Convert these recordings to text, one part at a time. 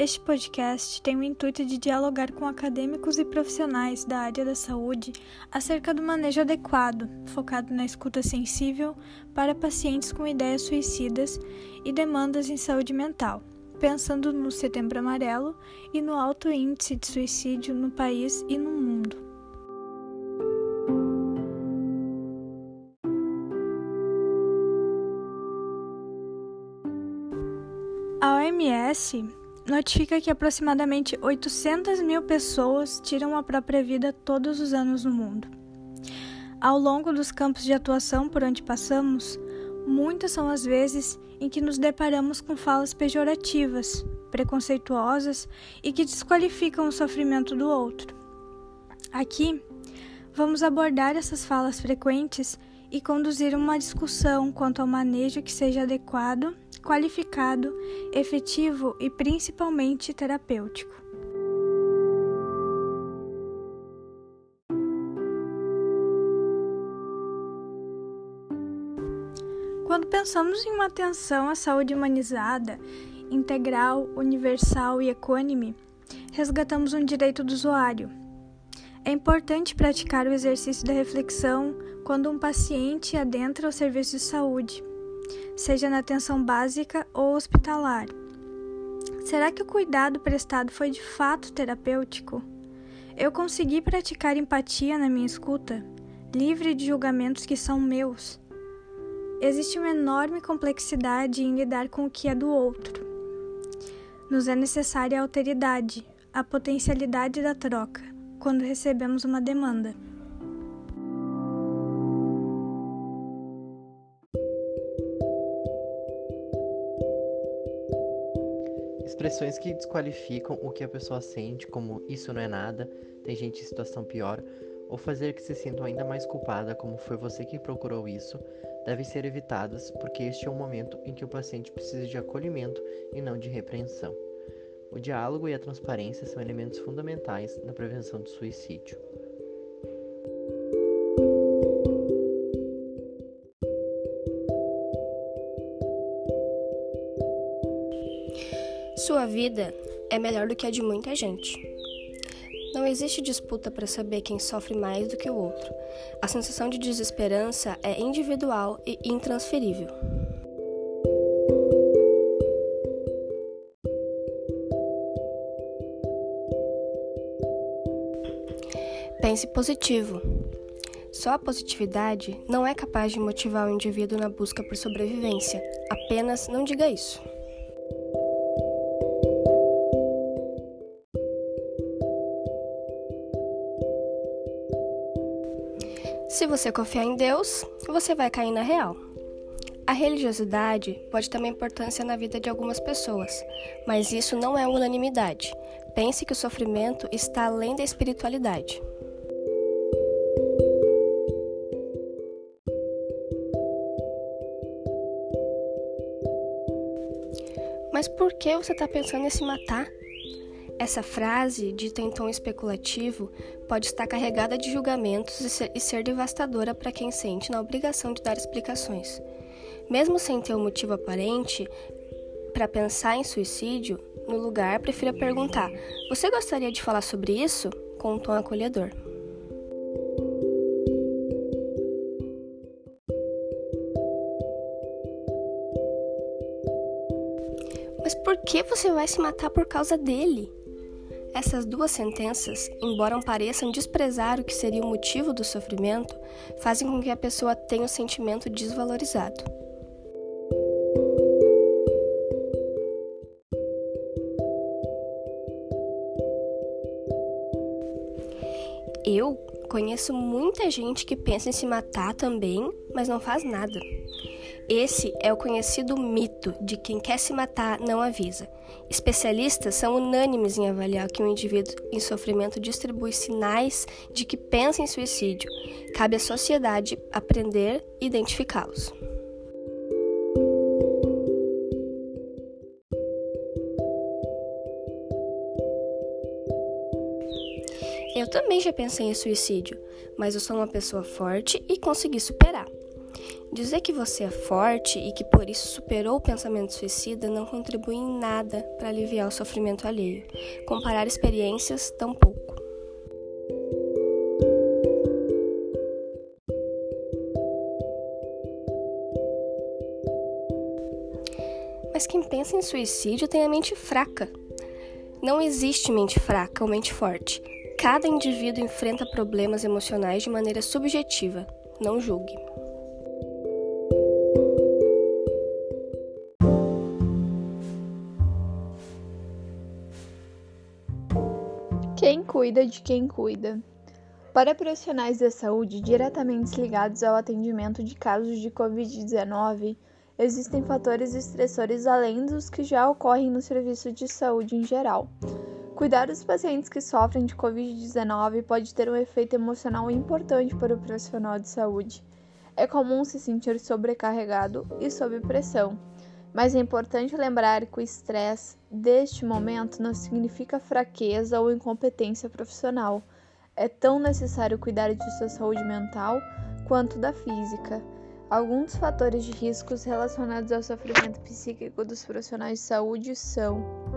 Este podcast tem o intuito de dialogar com acadêmicos e profissionais da área da saúde acerca do manejo adequado, focado na escuta sensível para pacientes com ideias suicidas e demandas em saúde mental, pensando no Setembro Amarelo e no alto índice de suicídio no país e no mundo. A OMS notifica que aproximadamente 800 mil pessoas tiram a própria vida todos os anos no mundo. Ao longo dos campos de atuação por onde passamos, muitas são as vezes em que nos deparamos com falas pejorativas, preconceituosas e que desqualificam o sofrimento do outro. Aqui, vamos abordar essas falas frequentes e conduzir uma discussão quanto ao manejo que seja adequado qualificado, efetivo e principalmente terapêutico. Quando pensamos em uma atenção à saúde humanizada, integral, universal e equânime, resgatamos um direito do usuário. É importante praticar o exercício da reflexão quando um paciente adentra o serviço de saúde seja na atenção básica ou hospitalar. Será que o cuidado prestado foi de fato terapêutico? Eu consegui praticar empatia na minha escuta, livre de julgamentos que são meus. Existe uma enorme complexidade em lidar com o que é do outro. Nos é necessária a alteridade, a potencialidade da troca, quando recebemos uma demanda. Expressões que desqualificam o que a pessoa sente, como isso não é nada, tem gente em situação pior, ou fazer que se sintam ainda mais culpada, como foi você que procurou isso, devem ser evitadas porque este é um momento em que o paciente precisa de acolhimento e não de repreensão. O diálogo e a transparência são elementos fundamentais na prevenção do suicídio. Sua vida é melhor do que a de muita gente. Não existe disputa para saber quem sofre mais do que o outro. A sensação de desesperança é individual e intransferível. Pense positivo. Só a positividade não é capaz de motivar o indivíduo na busca por sobrevivência. Apenas não diga isso. Se você confiar em Deus, você vai cair na real. A religiosidade pode ter uma importância na vida de algumas pessoas, mas isso não é unanimidade. Pense que o sofrimento está além da espiritualidade. Mas por que você está pensando em se matar? Essa frase, dita em tom especulativo, pode estar carregada de julgamentos e ser, devastadora para quem sente na obrigação de dar explicações. Mesmo sem ter um motivo aparente para pensar em suicídio, no lugar, prefira perguntar: Você gostaria de falar sobre isso? com um tom acolhedor. Mas por que você vai se matar por causa dele? Essas duas sentenças, embora pareçam desprezar o que seria o motivo do sofrimento, fazem com que a pessoa tenha o sentimento desvalorizado. Eu conheço muita gente que pensa em se matar também, mas não faz nada. Esse é o conhecido mito de quem quer se matar não avisa. Especialistas são unânimes em avaliar que um indivíduo em sofrimento distribui sinais de que pensa em suicídio. Cabe à sociedade aprender e identificá-los. Eu também já pensei em suicídio, mas eu sou uma pessoa forte e consegui superar. Dizer que você é forte e que por isso superou o pensamento suicida não contribui em nada para aliviar o sofrimento alheio. Comparar experiências, tampouco. Mas quem pensa em suicídio tem a mente fraca. Não existe mente fraca ou mente forte. Cada indivíduo enfrenta problemas emocionais de maneira subjetiva. Não julgue. Quem cuida de quem cuida? Para profissionais da saúde diretamente ligados ao atendimento de casos de Covid-19, existem fatores estressores além dos que já ocorrem no serviço de saúde em geral. Cuidar dos pacientes que sofrem de Covid-19 pode ter um efeito emocional importante para o profissional de saúde. É comum se sentir sobrecarregado e sob pressão, mas é importante lembrar que o estresse deste momento não significa fraqueza ou incompetência profissional. É tão necessário cuidar de sua saúde mental quanto da física. Alguns fatores de riscos relacionados ao sofrimento psíquico dos profissionais de saúde são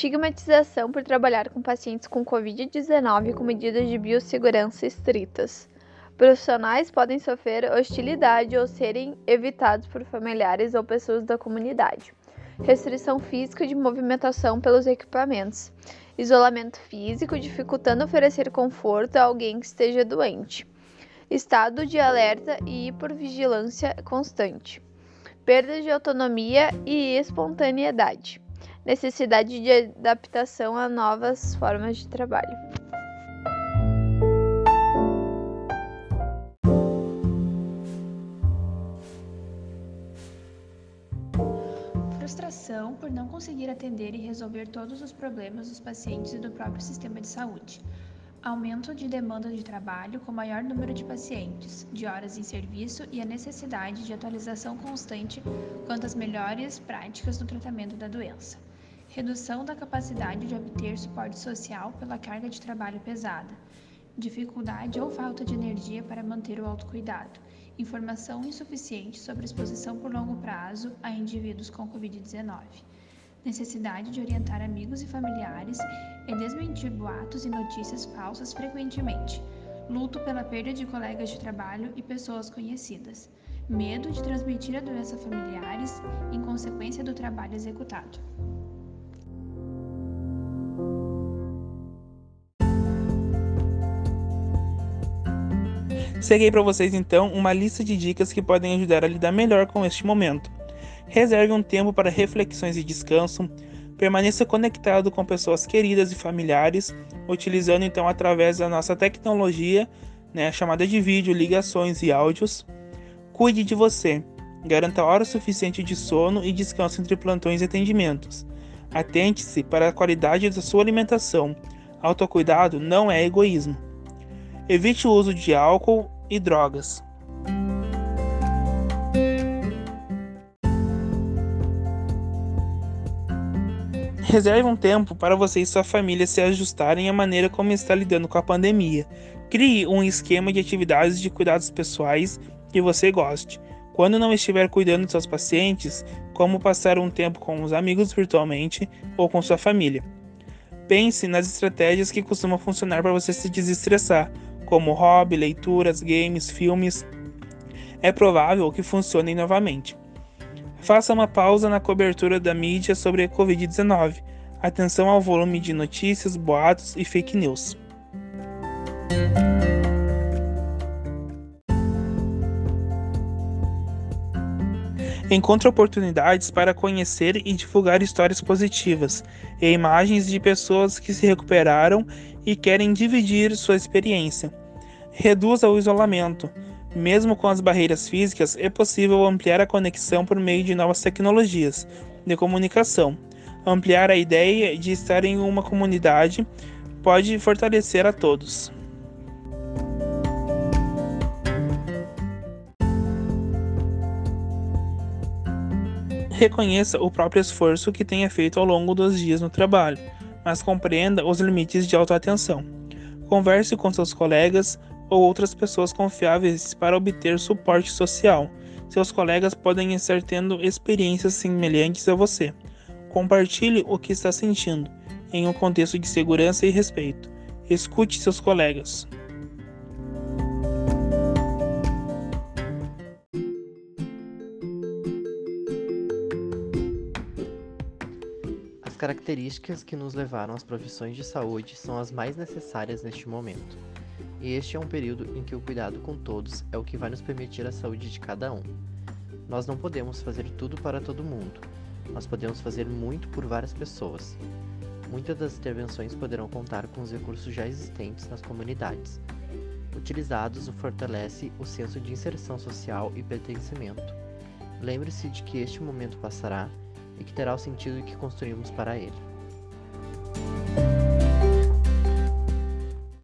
estigmatização por trabalhar com pacientes com Covid-19 com medidas de biossegurança estritas. Profissionais podem sofrer hostilidade ou serem evitados por familiares ou pessoas da comunidade. Restrição física de movimentação pelos equipamentos, isolamento físico dificultando oferecer conforto a alguém que esteja doente, estado de alerta e hipervigilância constante, perda de autonomia e espontaneidade, necessidade de adaptação a novas formas de trabalho. frustração por não conseguir atender e resolver todos os problemas dos pacientes e do próprio sistema de saúde. Aumento de demanda de trabalho com maior número de pacientes, de horas em serviço e a necessidade de atualização constante quanto às melhores práticas no tratamento da doença. Redução da capacidade de obter suporte social pela carga de trabalho pesada. Dificuldade ou falta de energia para manter o autocuidado informação insuficiente sobre exposição por longo prazo a indivíduos com Covid-19, necessidade de orientar amigos e familiares e desmentir boatos e notícias falsas frequentemente, luto pela perda de colegas de trabalho e pessoas conhecidas, medo de transmitir a doença a familiares em consequência do trabalho executado. Segue para vocês então uma lista de dicas que podem ajudar a lidar melhor com este momento. Reserve um tempo para reflexões e descanso. Permaneça conectado com pessoas queridas e familiares, utilizando então através da nossa tecnologia, né, chamada de vídeo, ligações e áudios. Cuide de você. Garanta hora suficiente de sono e descanso entre plantões e atendimentos. Atente-se para a qualidade da sua alimentação. Autocuidado não é egoísmo. Evite o uso de álcool e drogas. Reserve um tempo para você e sua família se ajustarem à maneira como está lidando com a pandemia. Crie um esquema de atividades de cuidados pessoais que você goste. Quando não estiver cuidando de seus pacientes, como passar um tempo com os amigos virtualmente ou com sua família. Pense nas estratégias que costumam funcionar para você se desestressar, como hobby, leituras, games, filmes, é provável que funcionem novamente. Faça uma pausa na cobertura da mídia sobre a Covid-19. Atenção ao volume de notícias, boatos e fake news. Encontre oportunidades para conhecer e divulgar histórias positivas e imagens de pessoas que se recuperaram e querem dividir sua experiência reduza o isolamento. Mesmo com as barreiras físicas, é possível ampliar a conexão por meio de novas tecnologias de comunicação. Ampliar a ideia de estar em uma comunidade pode fortalecer a todos. Reconheça o próprio esforço que tenha feito ao longo dos dias no trabalho, mas compreenda os limites de autoatenção. Converse com seus colegas ou outras pessoas confiáveis para obter suporte social. Seus colegas podem estar tendo experiências semelhantes a você. Compartilhe o que está sentindo, em um contexto de segurança e respeito. Escute seus colegas. As características que nos levaram às profissões de saúde são as mais necessárias neste momento. E este é um período em que o cuidado com todos é o que vai nos permitir a saúde de cada um. Nós não podemos fazer tudo para todo mundo, nós podemos fazer muito por várias pessoas. Muitas das intervenções poderão contar com os recursos já existentes nas comunidades. Utilizados, o fortalece o senso de inserção social e pertencimento. Lembre-se de que este momento passará e que terá o sentido que construímos para ele.